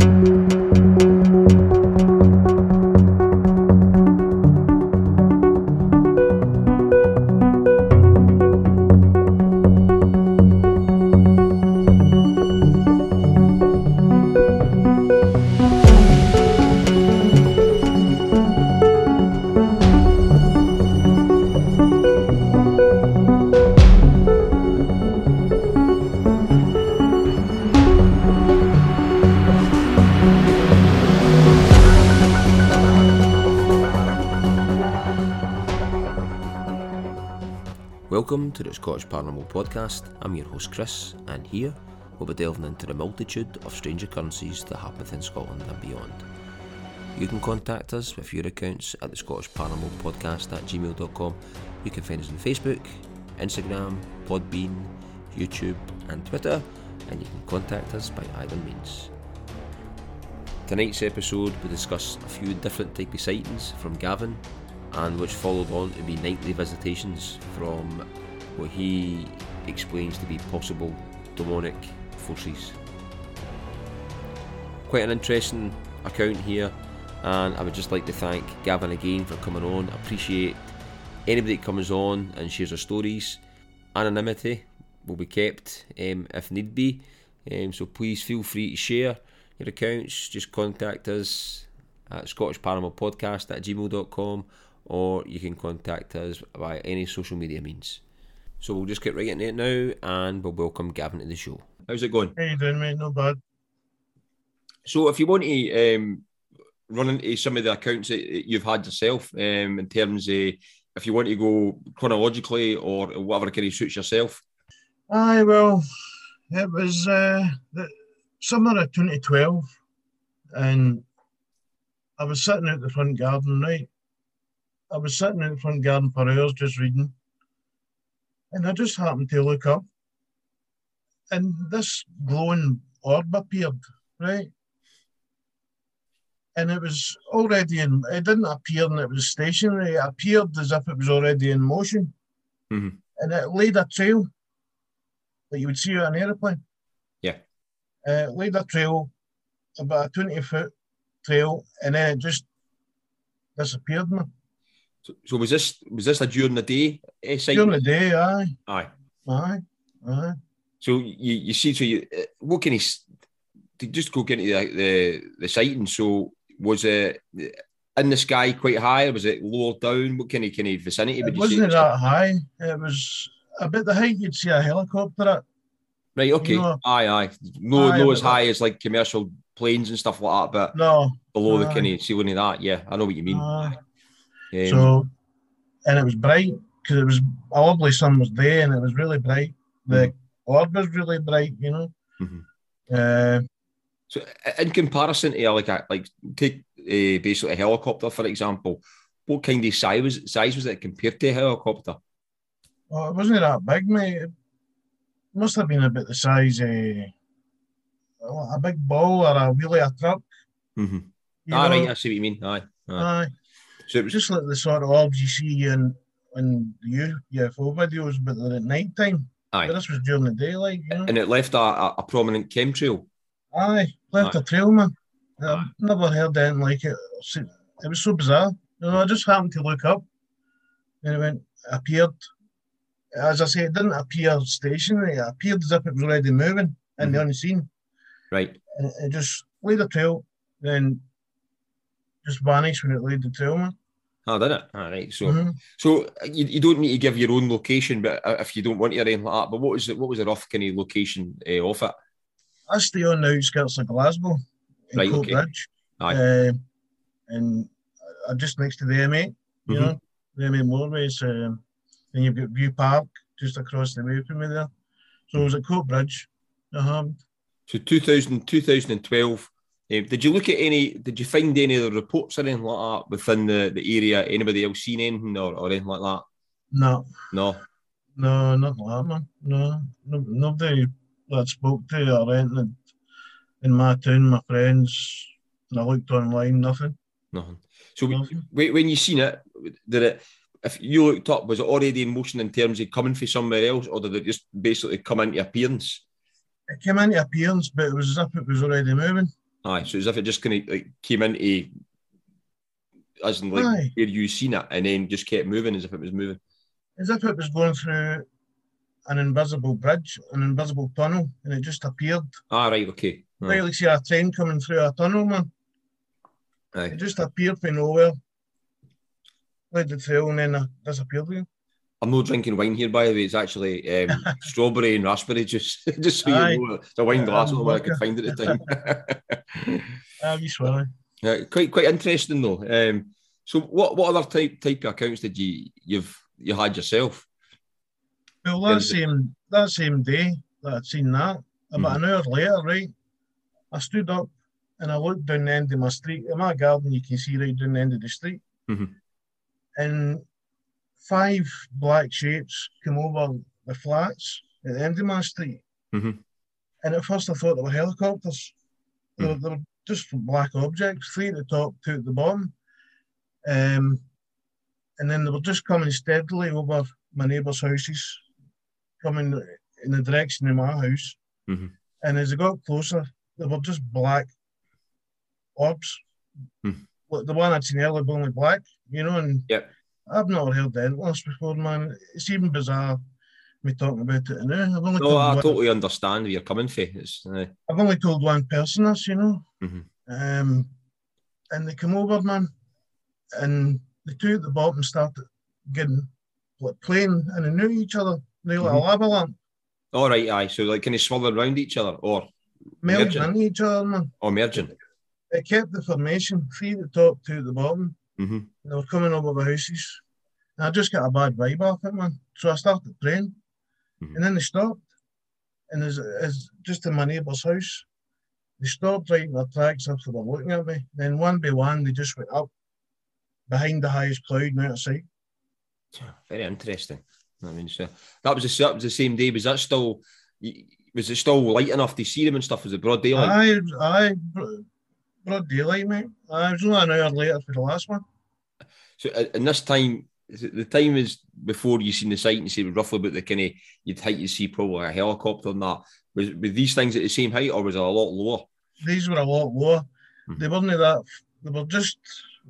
Welcome to Scottish Paranormal Podcast. I'm your host Chris, and here we'll be delving into the multitude of strange occurrences that happen within Scotland and beyond. You can contact us with your accounts at the Scottish Paranormal Podcast at gmail.com. You can find us on Facebook, Instagram, Podbean, YouTube, and Twitter, and you can contact us by either means. Tonight's episode we discuss a few different type of sightings from Gavin and which followed on to be nightly visitations from what he explains to be possible demonic forces. Quite an interesting account here, and I would just like to thank Gavin again for coming on. I appreciate anybody that comes on and shares their stories. Anonymity will be kept um, if need be, um, so please feel free to share your accounts. Just contact us at Scottish Paranormal Podcast at gmail.com or you can contact us by any social media means. So we'll just get right into it now and we'll welcome Gavin to the show. How's it going? How you doing, mate? Not bad. So if you want to um, run into some of the accounts that you've had yourself um, in terms of if you want to go chronologically or whatever kind of suits yourself. Aye, well, it was uh, the summer of 2012 and I was sitting out the front garden, right? I was sitting in the front garden for hours just reading, and I just happened to look up, and this glowing orb appeared, right? And it was already in, it didn't appear and it was stationary, it appeared as if it was already in motion. Mm-hmm. And it laid a trail that you would see on an aeroplane. Yeah. Uh, it laid a trail, about a 20 foot trail, and then it just disappeared. Man. So, so was this was this a during the day sighting? During the day, aye, Aye. aye, aye. So you, you see, so you uh, what can he to just go into the, the the sighting? So was it in the sky quite high, or was it lower down? What kind of kind of vicinity would It you wasn't that high. It was about the height you'd see a helicopter at. Right. Okay. No. Aye. Aye. No. Aye, no as high as like commercial planes and stuff like that, but No. below the Aye. kind of ceiling of that. Yeah, I know what you mean. aye. So, and it was bright because it was a lovely sun was day and it was really bright. The orb was really bright, you know. Mhm. Uh, So, in comparison to like a like take uh, basically a helicopter for example, what kind of size was size was it compared to a helicopter? well, it wasn't that big, mate. It must have been about the size of a big ball or a wheelie a truck. Mm-hmm. You Ah, know? right. I see what you mean. Aye. aye. Aye. So it was just like the sort of orbs you see in in the UFO videos, but they're at night time. aye, But this was during the daylight, you know. and it left a, a, a prominent chemtrail. Aye, left Aye. a trail, man. I've never heard anything like it. It was so bizarre. You know, I just happened to look up, and it went appeared. As I say, it didn't appear stationary. It appeared as if it was already moving in the unseen, Right. and it- it just laid a trail, then just vanished when it laid the trail, man. Ah, did it? All right. So, Mhm. so you, you don't need to give your own location, but uh, if you don't want to or anything like that. But what was it? What was the rough kind of location uh, of it? I stay on the outskirts of Glasgow, in Right, Coat okay. Bridge, Aye. uh, and I'm just next to the M8. You Mhm. know, the M8 motorways, um, and you've got Viewpark just across the way from me there. So it was at Coatbridge. Uh-huh. So 2000, 2012. Um, did you look at any? Did you find any of the reports or anything like that within the, the area? Anybody else seen anything or, or anything like that? No, No. no, nothing like that, man. No, no nobody that spoke to or anything in my town, my friends. And I looked online, nothing. Nothing. So nothing. when when you seen it, did it? If you looked up, was it already in motion in terms of coming from somewhere else, or did it just basically come into appearance? It came into appearance, but it was as if it was already moving. Aye, so as if it just kind of like came into, as in like Aye. where you seen it, and then just kept moving as if it was moving. As if it was going through an invisible bridge, an invisible tunnel, and it just appeared. Ah, right, okay. Aye. Right, like see a train coming through a tunnel, man. Aye. It just appeared from nowhere. Led the trail and then disappeared again. I'm not drinking wine here, by the way. It's actually um, strawberry and raspberry juice. just so Aye. you know, it's a wine glass. Don't where I could find it at the time. Ah, you swear. Yeah, quite quite interesting though. Um, so what what other type type of accounts did you you've you had yourself? Well, that same that same day that I'd seen that, about an hour later, right, I stood up and I looked down the end of my street. In my garden, you can see right down the end of the street, Mhm. and five black shapes come over the flats at the end of my street. Mhm. And at first, I thought they were helicopters. They, were, they were just black objects, three at the top, two at the bottom. Um, and then they were just coming steadily over my neighbours' houses, coming in the direction of my house. Mhm. And as they got closer, they were just black orbs. Like the one I'd seen earlier, only black, you know. And Yep. I've not heard the Endless before, man. It's even bizarre me talking about it now. I've only, No, I one, totally understand where you're coming from. Uh, I've only told one person this, you know. Mhm. Um, and they come over, man, and the two at the bottom started getting like playing and they knew each other. They like Mhm. a lava lamp, all right, aye. So like, can they swirl around each other or Merging. into each other, man. or merging? It kept the formation, three at the top, two at the bottom. Hmm And they were coming over the houses. And I just got a bad vibe off it, man. So I started praying. Mhm. And then they stopped. And as, as just in my neighbour's house, they stopped right in their tracks after they were looking at me. Then one by one, they just went up behind the highest cloud and out of sight. Very interesting. I mean, so that was the that was the same day. Was that still? Was it still light enough to see them and stuff? Was it broad daylight? Aye, aye, bro- broad daylight, mate. I was only an hour later for the last one. So uh, in this time, is it the time is before you seen the site and see roughly about the kind of you'd height you see probably a helicopter and that. Was were these things at the same height or was it a lot lower? These were a lot lower. Mhm. They weren't that, they were just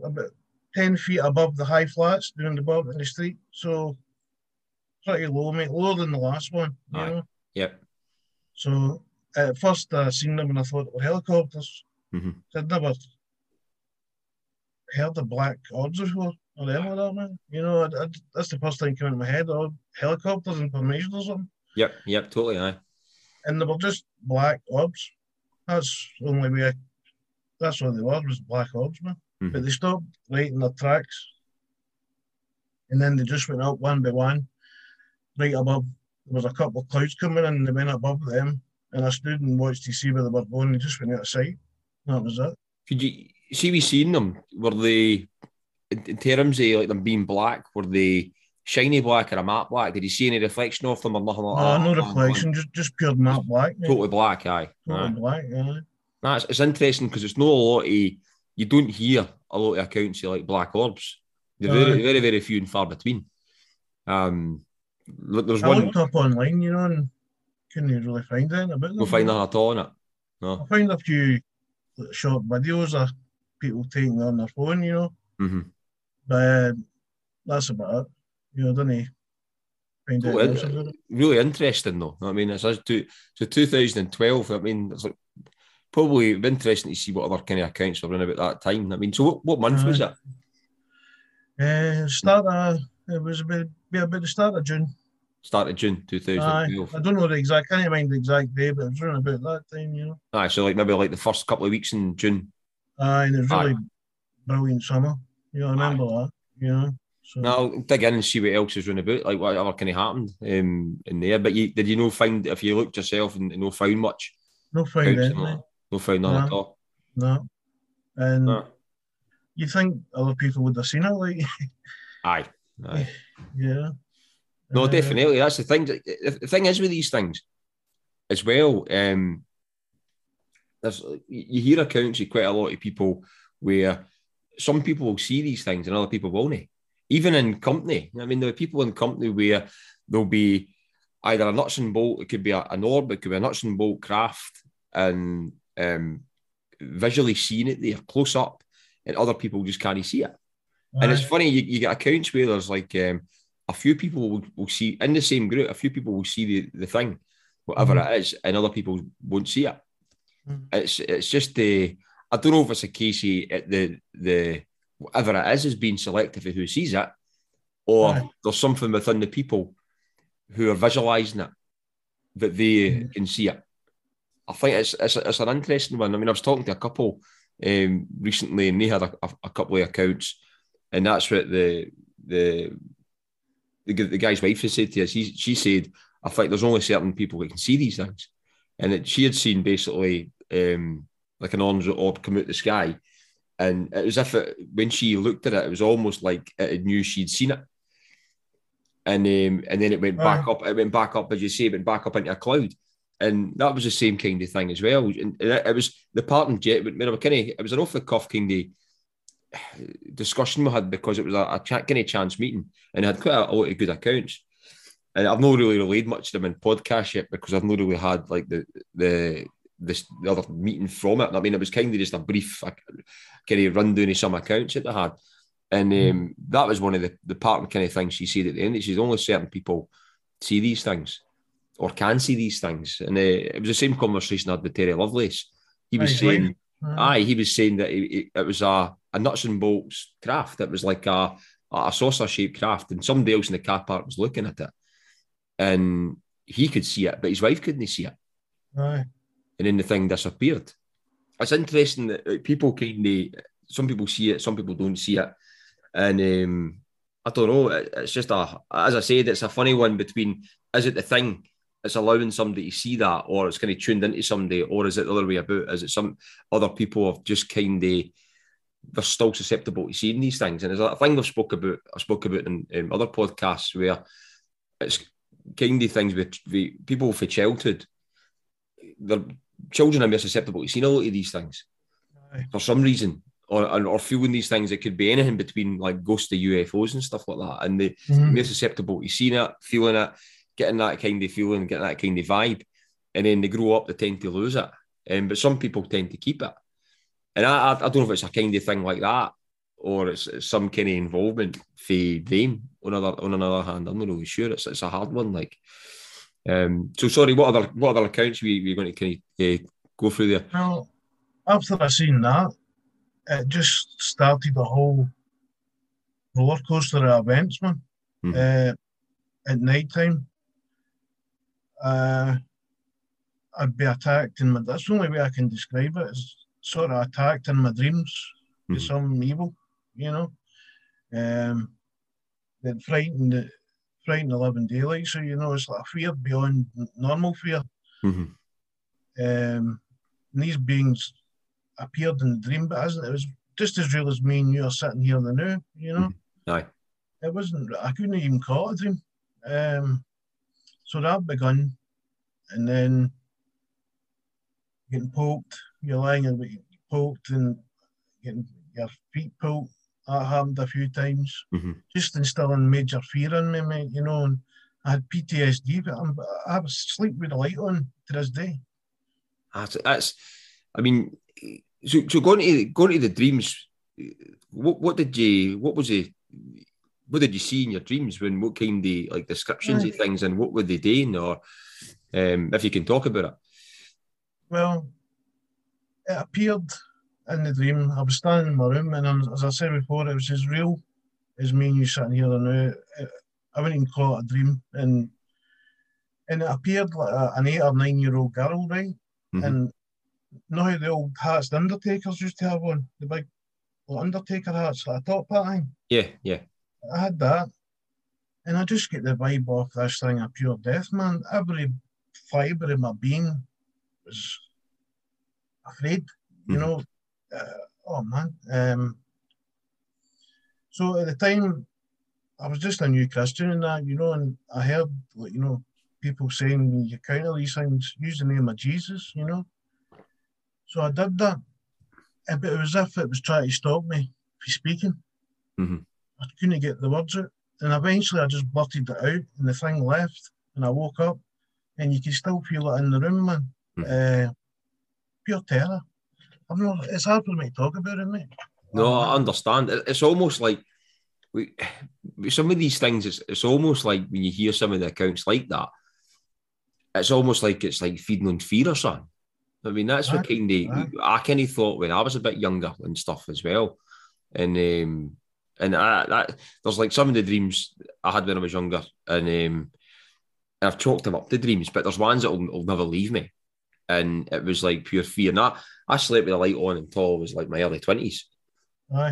about 10 feet above the high flats down the bottom of the street. So pretty low, mate, lower than the last one, you Aye. know. Yep. So at first I seen them and I thought they were helicopters. Mhm. I'd never heard the black orbs before or like that, man. You know, I, I, that's the first thing came into my head, or helicopters and formation or something. Yep. Yep. Totally. Aye. And they were just black orbs. That's the only way I, that's what they were, was black orbs, man. Mhm. But they stopped right in their tracks. And then they just went up one by one, right above. There was a couple of clouds coming in, and they went above them. And I stood and watched to see where they were going. They just went out of sight. That was it. Could you see we seen them? Were they in, terms of like them being black? Were they shiny black or a matte black? Did you see any reflection of them or nothing like No, that? no reflection, just just pure matte black. mate. Totally black. Aye. Totally aye. black, yeah. That's it's interesting because it's not a lot of you don't hear a lot of accounts of like black orbs. They're very, Aye. very, very few and far between. Um, there's I one looked up online, you know, and couldn't really find anything about them. we'll find that at all in it. I found a few short videos of people taking on their phone, you know, Mm-hmm. but that's about it. You know, didn't find Oh, out else it- about it. Really interesting though. I mean, it's to so 2012. I mean, it's like probably interesting to see what other kind of accounts were running about that time. I mean, so what, what month was it? Uh, start of, it was about, about the start of June. Start of June Aye, I don't know the exact, I can't mind the exact day, but it was around about that time, you know. Aye, so like maybe like the first couple of weeks in June. Aye, and it was Aye. really brilliant summer. You know, I remember that, you know. So, Now dig in and see what else is running about, like whatever kind of happened um, in there. But you, did you know find if you looked yourself and, and no found much? no find anything. No found none at No. all. no. And No. you think other people would have seen it, like, Aye. Aye. yeah. No, Uh, definitely. That's the thing. The thing is with these things as well. Um, there's you hear accounts of quite a lot of people where some people will see these things and other people won't. Even in company, I mean, there are people in company where there'll be either a nuts and bolt. It could be a, an orb. It could be a nuts and bolt craft, and um, visually seeing it there close up, and other people just can't see it. And it's funny, you, you get accounts where there's like um, a few people will, will see in the same group, a few people will see the, the thing, whatever mm-hmm. it is, and other people won't see it. Mm-hmm. It's it's just the I don't know if it's a case of the the whatever it is is being selective of who sees it, or right. there's something within the people who are visualizing it that they mm-hmm. can see it. I think it's, it's it's an interesting one. I mean, I was talking to a couple um, recently, and they had a, a, a couple of accounts, and that's what the the the, the guy's wife has said to us. She, she said, "I think there's only certain people that can see these things," and it, she had seen basically um, like an orange orb come out the sky, and it was as if it, when she looked at it, it was almost like it knew she'd seen it, and um, and then it went back up. It went back up, as you say, it went back up into a cloud. And that was the same kind of thing as well. And it was the part and jet, but kind of, it was an off the cuff kind of discussion we had because it was a, a kind of chance meeting and I had quite a, a lot of good accounts. And I've not really relayed much to them in podcast yet because I've not really had like the the this the other meeting from it. I mean, it was kind of just a brief kind of rundown of some accounts that they had. And hmm. um, that was one of the, the part kind of things she said at the end. She's only certain people see these things or can see these things. And uh, it was the same conversation I had with Terry Lovelace. He was saying, aye, he was saying that it, it was a a nuts and bolts craft. It was like a, a saucer shaped craft, and somebody else in the car park was looking at it, and he could see it, but his wife couldn't see it. Right. And then the thing disappeared. It's interesting that people kind of some people see it, some people don't see it, and um, I don't know. It's just a, as I said, it's a funny one between is it the thing it's allowing somebody to see that, or it's kind of tuned into somebody, or is it the other way about? Is it some other people have just kind of they're still susceptible to seeing these things. And there's a thing I've spoke about, I spoke about in, in other podcasts where it's kind of things with, with people for childhood. Their children are more susceptible to seeing a lot of these things Aye. for some reason, or or feeling these things. It could be anything between like ghosts to UFOs and stuff like that, and mm-hmm. they're susceptible to seeing it, feeling it, getting that kind of feeling, getting that kind of vibe, and then they grow up, they tend to lose it. Um, but some people tend to keep it. And I, I, don't know if it's a kind of thing like that or it's, it's some kind of involvement for them. On other on another hand, I'm not really sure. It's it's a hard one. Like, um. So sorry. What other what other accounts we we going to kind of uh, go through there? Well, after I seen that, it just started a whole roller coaster of events, man. Mm-hmm. Uh, at night time, uh, I'd be attacked, and that's the only way I can describe it. Is sort of attacked in my dreams mm-hmm. with some evil, you know. Um, that frightened, frightened the living daylight. So you know, it's like a fear beyond normal fear. Mm-hmm. Um, and these beings appeared in the dream, but isn't it was just as real as me and you are sitting here in the now, you know. Mm-hmm. Aye. It wasn't. I couldn't even call it a dream. Um, so that begun, and then getting poked you're lying and getting poked and getting your feet poked. That happened a few times. Mm-hmm. Just instilling major fear in me, mate, you know. And I had PTSD, but I'm, I was sleep with the light on to this day. That's, that's I mean, so, so going to going to the dreams, what what did you what was it? What did you see in your dreams? When what kind of like descriptions of things and what were they doing, or um, if you can talk about it? Well, it appeared in the dream. I was standing in my room, and as I said before, it was as real as me and you sitting here now. I wouldn't even call it a dream, and and it appeared like a, an eight or nine year old girl, right? Mm-hmm. And know how the old hats the Undertakers used to have on the big Undertaker hats, like a top hat thing. Yeah, yeah. I had that, and I just get the vibe off this thing of pure death, man. Every fibre of my being was afraid, you mm-hmm. know. Uh, oh man. Um, so at the time, I was just a new Christian and that, you know, and I heard, like, you know, people saying you counter these things, use the name of Jesus, you know. So I did that. But it was as if it was trying to stop me from speaking. Mm-hmm. I couldn't get the words out. And eventually I just blurted it out and the thing left and I woke up and you can still feel it in the room, man. Mm-hmm. Uh, pure terror. I'm not. It's hard for me to talk about it, mate. No, I understand. It's almost like we, some of these things. It's, it's almost like when you hear some of the accounts like that. It's almost like it's like feeding on fear or something. I mean, that's what kind of I kind of thought when I was a bit younger and stuff as well, and um, and I, that there's like some of the dreams I had when I was younger, and um, I've chalked them up the dreams, but there's ones that will never leave me, and it was like pure fear. And I, I slept with the light on until I was like my early twenties,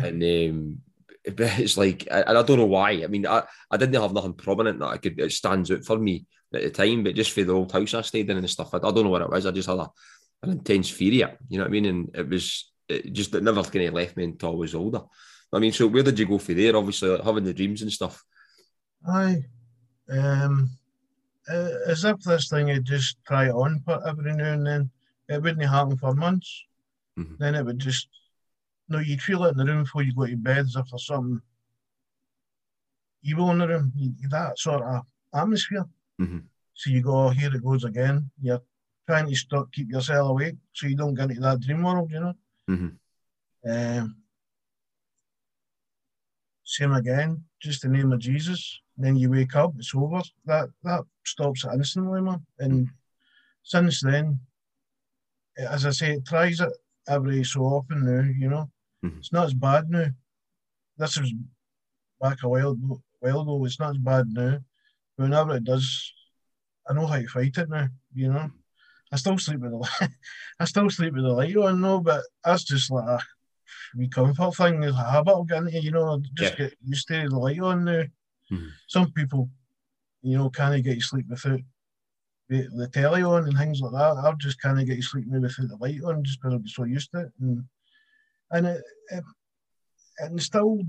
and um, it's like, and I don't know why. I mean, I, I didn't have nothing prominent that I could it stands out for me at the time, but just for the old house I stayed in and stuff, I, I don't know what it was. I just had a an intense fear You know what I mean? And it was it just it never kind of left me until I was older. I mean, so where did you go for there? Obviously, like, having the dreams and stuff. Aye, um, as if this thing would just try on but every now and then. It wouldn't happen for months. Mm-hmm. Then it would just you no, you'd feel it in the room before you go to bed as if there's something evil in the room. That sort of atmosphere. Mm-hmm. So you go, oh, here it goes again. You're trying to stop, keep yourself awake so you don't get into that dream world, you know. Mm-hmm. Um, same again, just the name of Jesus. Then you wake up, it's over. That that stops it instantly, man. And since then, as I say, it tries it every so often now, you know. Mm-hmm. It's not as bad now. This was back a while, while ago. It's not as bad now. But Whenever it does, I know how to fight it now, you know. I still sleep with the light. I still sleep with the light on, no, but that's just like a wee comfort thing. It's a habit of getting you know, just yeah. get used to the light on now. Mm-hmm. Some people, you know, can't get you sleep without the, the telly on and things like that. I'll just can't get you sleep without the light on just because I'm so used to it. And and it, it and still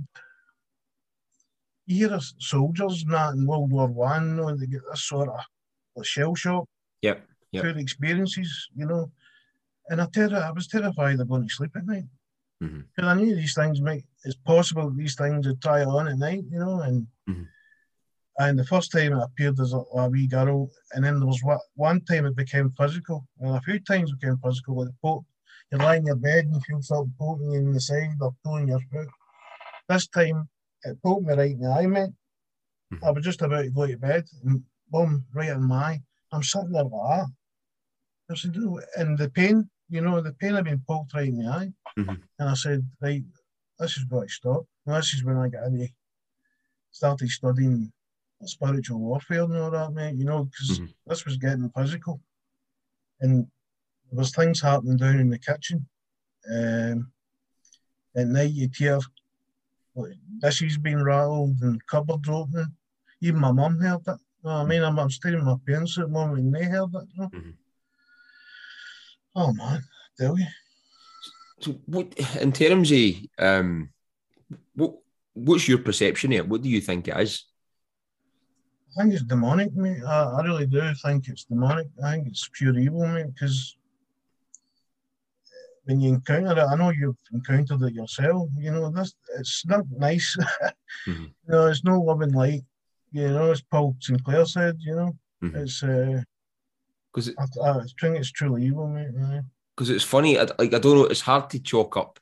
you hear soldiers and that in World War One, you know, they get this sort of like shell shock yep, yep. experiences, you know. And I ter- I was terrified of going to sleep at night because mm-hmm. I knew these things might. It's possible these things would try on at night, you know. And mm-hmm. and the first time it appeared as a, a, wee girl, and then there was one, one time it became physical, and a few times it became physical. Like poke, you lie in your bed and you feel something poking you in the side or pulling your foot. This time it poked me right in the eye, mate. Mm-hmm. I was just about to go to bed, and boom, right in my eye. I'm sitting there like that. I said, and the pain, you know, the pain had been poked right in the eye. Mm-hmm. And I said, right, this is got to stop. And this is when I got into, started studying spiritual warfare and all that, mate, you know, because mm-hmm. this was getting physical. And there was things happening down in the kitchen. Um, at night you'd hear dishes being rattled and cupboards opening. Even my mum heard it. You know I mean? I'm, I'm staying with my parents at the moment and they heard it. You know? mm-hmm. Oh man, tell you. So, what in terms of um, what what's your perception of it? What do you think it is? I think it's demonic, mate. I, I really do think it's demonic. I think it's pure evil, mate. Because when you encounter it, I know you've encountered it yourself. You know, this it's not nice. mm-hmm. You know, it's no loving light. You know, as Paul Sinclair said. You know, mm-hmm. it's uh, because it, I, I think it's truly evil, mate. Because it's funny, I, like I don't know, it's hard to chalk up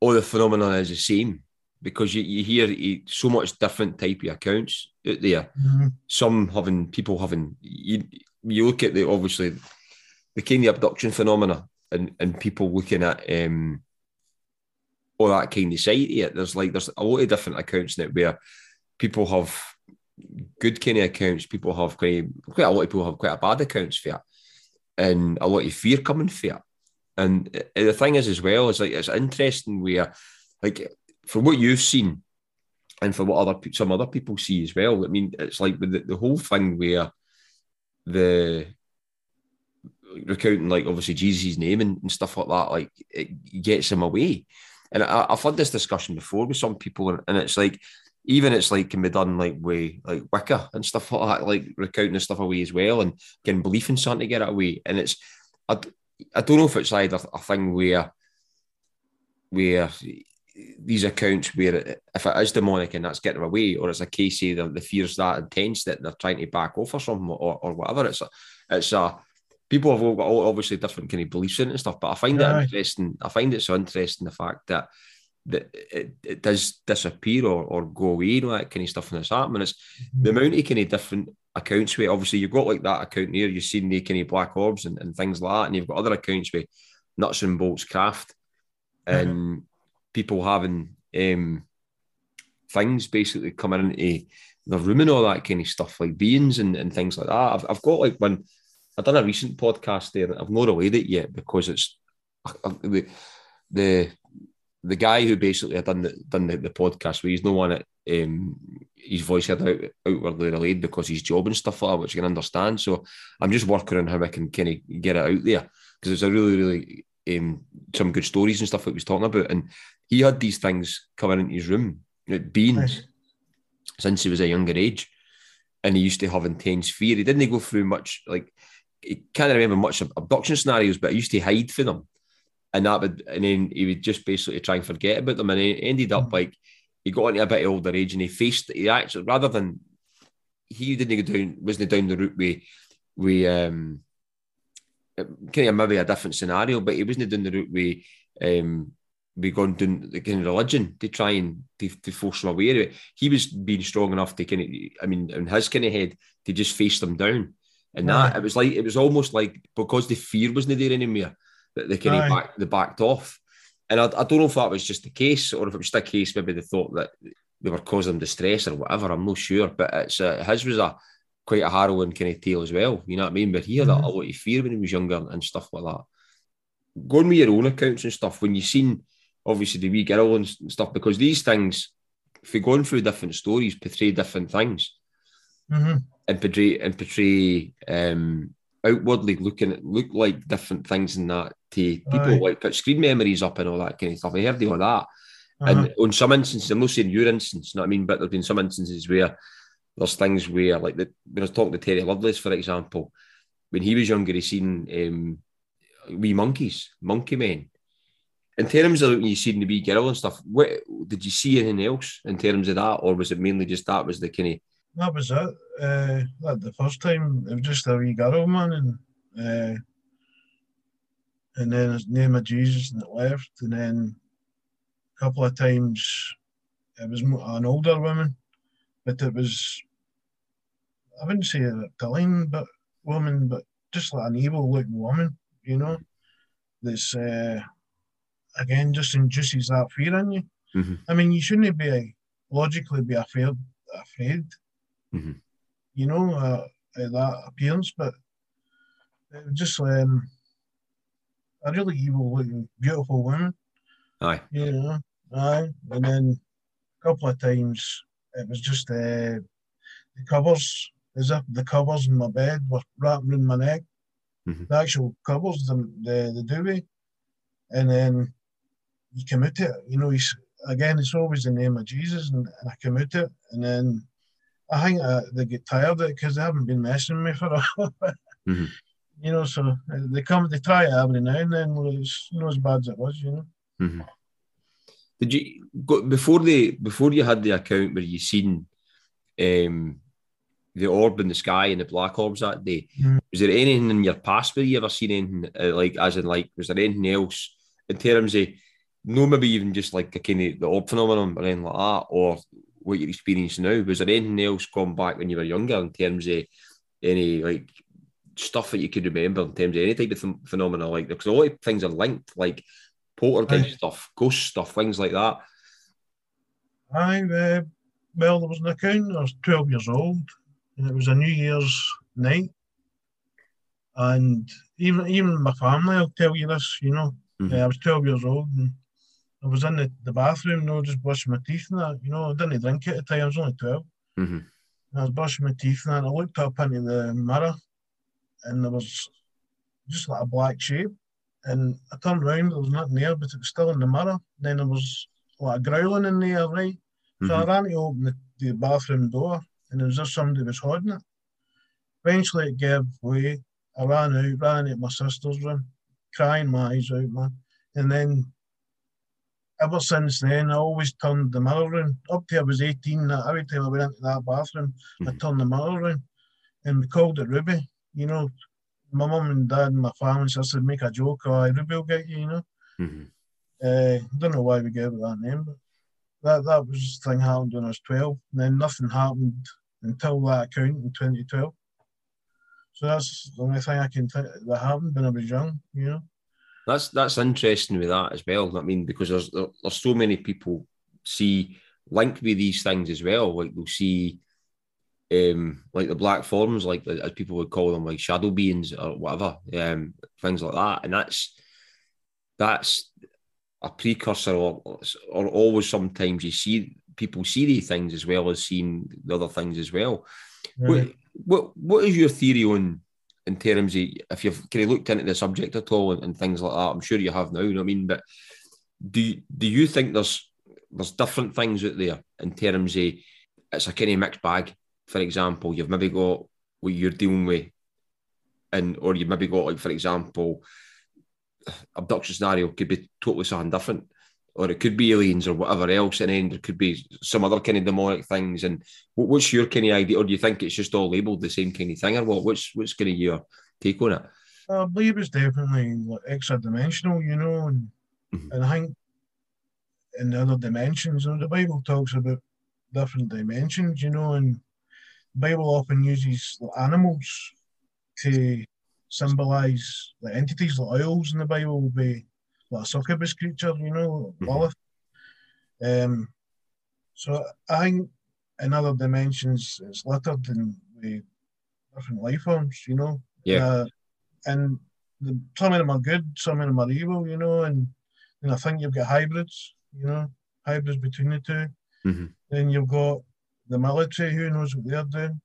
all the phenomenon as the same because you, you hear so much different type of accounts out there. Mm-hmm. Some having people having you, you look at the obviously the kind of abduction phenomena and and people looking at um all that kind of side it. There's like there's a lot of different accounts it where people have good kind of accounts. People have quite quite a lot of people have quite a bad accounts for it, and a lot of fear coming for it. And the thing is, as well, is like it's interesting where, like, for what you've seen, and for what other some other people see as well. I mean, it's like the, the whole thing where the recounting, like obviously Jesus' name and, and stuff like that, like it gets him away. And I, have had this discussion before with some people, and it's like even it's like can be done like way like Wicca and stuff like that, like recounting the stuff away as well, and getting belief in something to get it away. And it's I, I don't know if it's either a thing where where these accounts where it, if it is demonic and that's getting away, or it's a case of the, the fears that intense that they're trying to back off or something or, or whatever. It's a it's a people have all got all obviously different kind of beliefs in it and stuff, but I find Aye. it interesting. I find it so interesting the fact that that it, it does disappear or, or go away, you know, that kind of stuff and it's happening. It's the amount of kind of different accounts where obviously you've got like that account here, you've seen the kind of black orbs and, and things like that, and you've got other accounts with nuts and bolts craft and people having um things basically coming into the room and all that kind of stuff, like beings and, and things like that. I've, I've got like one I've done a recent podcast there. I've not relayed it yet because it's the the the guy who basically had done the done the, the podcast where he's no one that um his voice had out, outwardly relayed because his job and stuff like that, which you can understand. So I'm just working on how I can kind of get it out there because it's a really, really um some good stories and stuff that he was talking about. And he had these things coming into his room, like beans, Nice. since he was a younger age. And he used to have intense fear. He didn't go through much like he can't remember much abduction scenarios, but he used to hide from them. And that would and then he would just basically try and forget about them. And he ended up Mhm. like he got into a bit of older age and he faced he actually rather than he didn't go down wasn't down the route we we um kind of maybe a different scenario, but he wasn't down the route we um we gone down the kind of religion to try and to, to force him away. He was being strong enough to kind of I mean in his kind of head to just face them down. And that it was like it was almost like because the fear wasn't there anymore that they kind of back they backed off. And I, I don't know if that was just the case or if it was the case, maybe they thought that they were causing distress or whatever. I'm not sure, but it's uh, his was a quite a harrowing kind of tale as well. You know what I mean? But he had a, a lot of fear when he was younger and stuff like that. Going with your own accounts and stuff, when you've seen obviously the wee girl and stuff, because these things, if you're going through different stories, portray different things hmm and portray and portray um outwardly looking at look like different things in that to people Aye. like put screen memories up and all that kind of stuff. I heard all that. Uh-huh. And on some instances, I'm not saying your instance, you know what I mean, but there've been some instances where there's things where, like the, when I was talking to Terry Lovelace, for example, when he was younger, he seen um, wee monkeys, monkey men. In terms of when you seen the wee girl and stuff, what did you see anything else in terms of that, or was it mainly just that was the kind of that was it. Uh, that the first time it was just a wee girl, man, and uh, and then his name of Jesus, and it left, and then a couple of times it was an older woman, but it was I wouldn't say a reptilian, but woman, but just like an evil looking woman, you know, that's uh, again just induces that fear in you. Mhm. I mean, you shouldn't be logically be afraid, afraid Mhm. you know, uh, at that appearance, but it was just um, a really evil looking, beautiful woman, aye, you know. Aye. And then a couple of times it was just uh, the covers, as if the covers in my bed were wrapped around my neck. Mhm. The actual covers, the, the, the duvet. And then you come out it, you know, he's, again, it's always the name of Jesus, and, and I come out it, and then I think uh, they get tired of it because they haven't been messing with me for a while. Mhm. You know, so uh, they come, they try it every now and then. It's not as bad as it was, you know. Mhm. Did you go before the before you had the account where you seen um, the orb in the sky and the black orbs that day? Mm. Was there anything in your past where you ever seen anything uh, like as in like was there anything else in terms of no maybe even just like a kind of the orb phenomenon or anything like that or what you're experiencing now? Was there anything else gone back when you were younger in terms of any like stuff that you could remember in terms of any type of ph- phenomena like because a lot of things are linked like poltergeist Aye. stuff, ghost stuff, things like that. I, uh, well, there was an account, I was 12 years old, and it was a New Year's night. And even even my family will tell you this, you know. Mhm. Uh, I was 12 years old and I was in the, the bathroom, you know, just brushing my teeth and that. You know, I didn't drink at the time, I was only 12. Mhm. And I was brushing my teeth and that, and I looked up into the mirror and there was just like a black shape. And I turned around, there was nothing there, but it was still in the mirror. Then there was like a growling in there, right? So I Mhm. ran to open the, the bathroom door and it was just somebody was holding it. Eventually it gave way. I ran out, ran into my sister's room, crying my eyes out, man. And then ever since then, I always turned the mirror around. Up till I was 18, every time I went into that bathroom, I Mhm. turned the mirror around. And we called it Ruby, you know, my mum and dad and my family sister make a joke, oh, everybody will get you, you know. Mm-hmm. Uh, don't know why we gave it that name, but that that was the thing happened when I was 12. And then nothing happened until that account in 2012. So that's the only thing I can think that happened when I was young, you know. That's that's interesting with that as well. I mean, because there's there's so many people see linked with these things as well. Like they'll see um like the black forms, like as people would call them, like shadow beings or whatever, um, things like that. And that's that's a precursor or, or always sometimes you see people see these things as well as seeing the other things as well. What, what what is your theory on in terms of if you've kind of looked into the subject at all and, and, things like that? I'm sure you have now, you know what I mean? But do do you think there's there's different things out there in terms of it's a kind of mixed bag? For example, you've maybe got what you're dealing with, and or you've maybe got like for example abduction scenario could be totally something different, or it could be aliens or whatever else, and then there could be some other kind of demonic things. And what's your kind of idea, or do you think it's just all labelled the same kind of thing, or what? What's what's kind of your take on it? I believe it's definitely like extra dimensional, you know, and mm-hmm. and I think in the other dimensions, you know, the Bible talks about different dimensions, you know, and Bible often uses animals to symbolize the entities like owls in the Bible will be like a succubus creature, you know, mm-hmm. Um, so I think in other dimensions it's littered in with different life forms, you know. Yeah. Uh, and the, some of them are good, some of them are evil, you know, and, and I think you've got hybrids, you know, hybrids between the 2 mm-hmm. Then you've got the military, who knows what they're doing,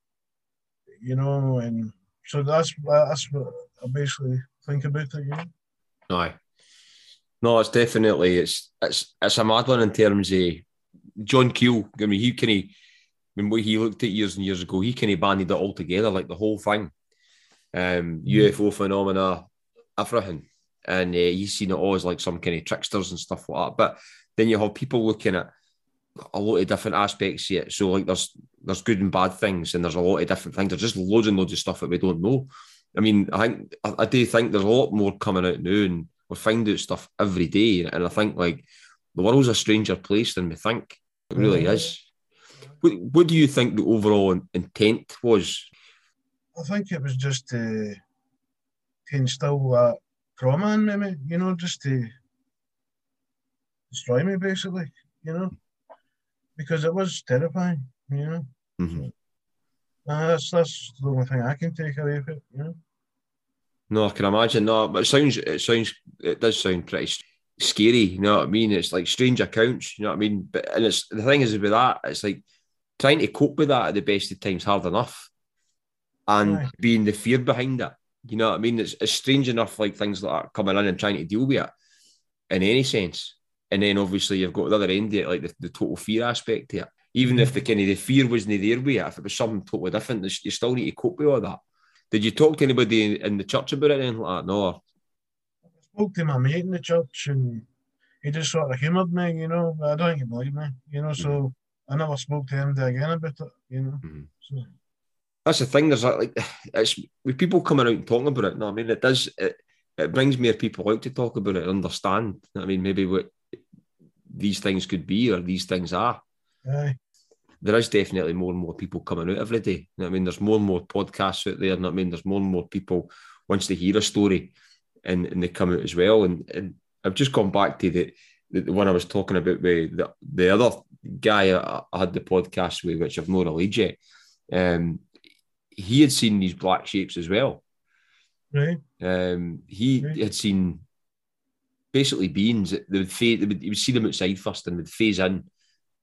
you know, and so that's that's what I basically think about it. You know? Aye. No, it's definitely it's it's it's a mad one in terms of John Keel. I mean, he can he when he looked at years and years ago, he kind of banded it all together, like the whole thing. Um, mm. UFO phenomena, everything. And uh, he's seen it all as like some kind of tricksters and stuff like that. But then you have people looking at a lot of different aspects yet. So like there's there's good and bad things, and there's a lot of different things. There's just loads and loads of stuff that we don't know. I mean, I think I, I do think there's a lot more coming out now, and we find out stuff every day. And I think like the world's a stranger place than we think. It really mm. is. What, what do you think the overall intent was? I think it was just to, to instill that trauma in me, you know, just to destroy me, basically, you know because it was terrifying, you know. Mm-hmm. Uh, that's that's the only thing I can take away from it, you know. No, I can imagine. No, but it sounds it sounds it does sound pretty scary. You know what I mean? It's like strange accounts. You know what I mean? But and it's the thing is with that, it's like trying to cope with that at the best of times hard enough, and right. being the fear behind it. You know what I mean? It's, it's strange enough, like things like that coming in and trying to deal with it in any sense. And then obviously you've got the other end of it, like the, the total fear aspect to it. Even if the kind of the fear wasn't there with it, if it was something totally different, you still need to cope with all that. Did you talk to anybody in the church about it anything like that? No. I spoke to my mate in the church and he just sort of humoured me, you know. I don't think he believed me, you know, so mm-hmm. I never spoke to him again about it, you know. Mm-hmm. So. That's the thing. There's like it's with people coming out and talking about it. No, I mean it does. It, it brings more people out to talk about it, and understand. I mean, maybe what these things could be or these things are. Aye. There is definitely more and more people coming out every day. You know I mean, there's more and more podcasts out there. You know I mean, there's more and more people once they hear a story and, and they come out as well. And, and I've just gone back to the, the one I was talking about with the, the other guy I, I had the podcast with, which I've not released yet. Um, he had seen these black shapes as well. Right. Um, he right. had seen basically beans. They would, phase, they would you would see them outside first and would phase in.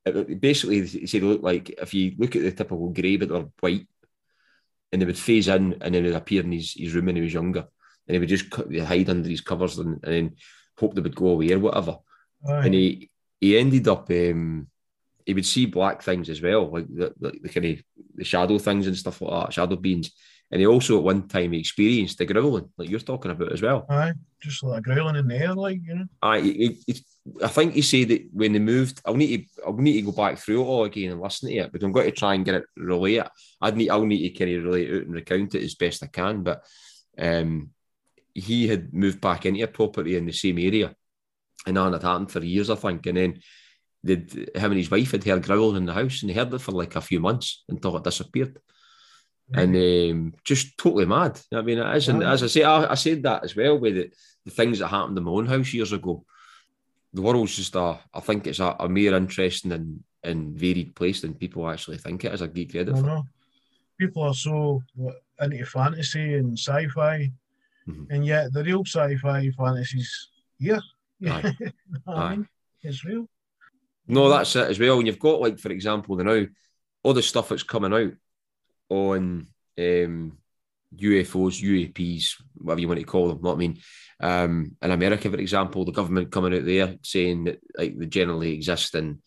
It, basically, they say they look like if you look at the typical grey, but they're white, and they would phase in and then it would appear in his, his room when he was younger, and he would just hide under his covers and, and then hope they would go away or whatever. Right. And he he ended up. Um, he would see black things as well, like the, the, the kind of the shadow things and stuff like that, shadow beings. And he also at one time experienced the growling, like you're talking about as well. Aye, just like a growling in the air, like you know. Aye, I think you said that when they moved, I'll need to I'll need to go back through it all again and listen to it, but I'm going to try and get it relay it. I'd need I'll need to kind of relate it out and recount it as best I can. But Um, he had moved back into a property in the same area, and that had happened for years, I think. And then him and his wife had heard growling in the house, and they heard it for like a few months until it disappeared. And um, just totally mad. I mean, it is, and as I say, I, I said that as well with the, the things that happened in my own house years ago. The world's just a, I think it's a, a more interesting and, and varied place than people actually think it is. I give credit for. know. People are so into fantasy and sci-fi, Mhm. and yet the real sci-fi fantasies here. Aye. Aye. It's real. No, that's it as well. And you've got like, for example, the now all the stuff that's coming out on um, UFOs, UAPs, whatever you want to call them. What I mean, um, in America, for example, the government coming out there saying that like they generally exist and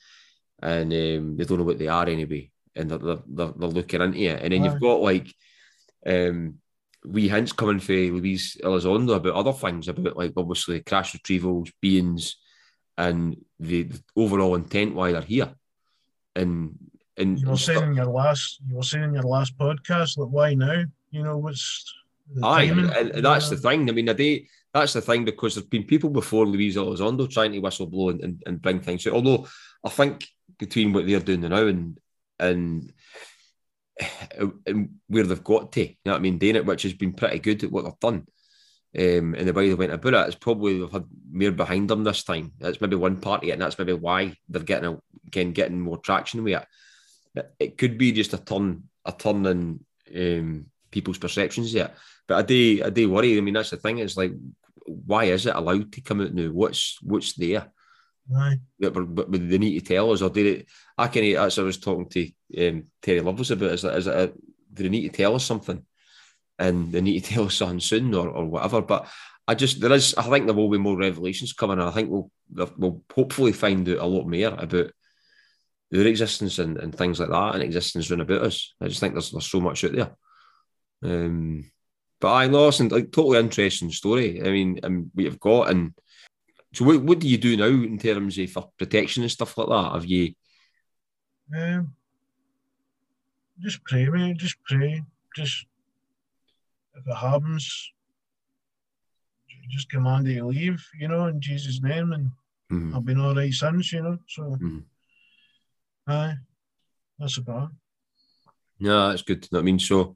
and um, they don't know what they are anyway, and they're, they're, they're, looking into it. And then you've got like um, wee hints coming for Luis Elizondo about other things about like obviously crash retrievals, beings, and the, the overall intent why they're here. And and You were saying in your last, you were saying in your last podcast, like why now? You know what's the Aye, timing, and, that's know? the thing. I mean, day that's the thing because there's been people before Luis Elizondo trying to whistle blow and, and, and bring things out. Although I think between what they're doing now and and and where they've got to, you know what I mean, doing it, which has been pretty good at what they've done. Um, and the way they went about it, it's probably they've had more behind them this time. That's maybe one part of it, and that's maybe why they're getting a, again getting more traction with it. It- could be just a turn, a turn in um, people's perceptions yet. But I do, I do worry. I mean, that's the thing. It's like, why is it allowed to come out now? What's what's there we're, but they need to tell us, or did it? I can. As I was talking to um, Terry Lovelace about, is that is it? A, do they need to tell us something? And they need to tell us something soon, or, or whatever. But I just there is. I think there will be more revelations coming, and I think we'll we'll hopefully find out a lot more about their existence and, and things like that, and existence round about us. I just think there's there's so much out there. Um, but I lost and like totally interesting story. I mean, and we have got and so what, what do you do now in terms of for protection and stuff like that? Have you Um, just pray, man. Just pray. Just if it happens, just command it to leave, you know, in Jesus' name, and Mhm. I've been all right since, you know. So, Mhm. Aye, that's about. No, that's good. I mean, so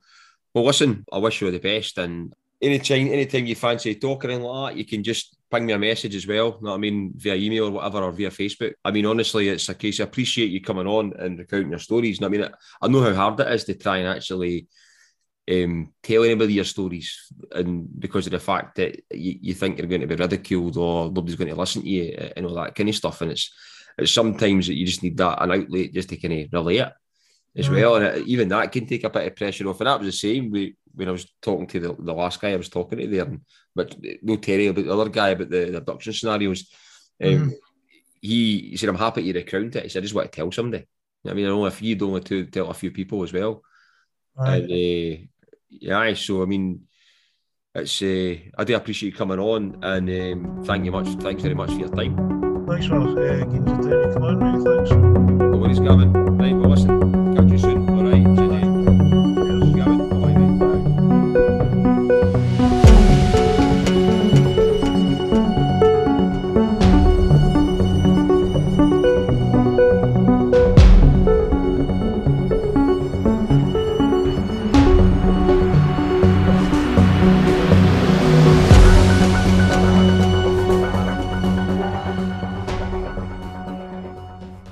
well, listen, I wish you all the best. And anytime, anytime you fancy talking and like that, you can just ping me a message as well. You Know what I mean, via email or whatever, or via Facebook. I mean, honestly, it's a case. I appreciate you coming on and recounting your stories. Know what I mean, I know how hard it is to try and actually um, tell anybody your stories, and because of the fact that you, you think you're going to be ridiculed or nobody's going to listen to you and all that kind of stuff, and it's it's sometimes that you just need that an outlet just to kind of relate it as Mm. well, and even that can take a bit of pressure off. And that was the same with, when I was talking to the, the last guy I was talking to there, and but no Terry, about the other guy about the, the abduction scenarios. Um, Mhm. he, he said, "I'm happy to recount it." He said, "I just want to tell somebody." I mean, I know if you don't want to tell a few people as well, Aye. and uh, yeah, so I mean, it's uh, I do appreciate you coming on, and um, thank you much. Thanks very much for your time. Thanks for uh, getting the time to come on, mate. Thanks. No worries, Gavin. Right, well, listen, catch you soon.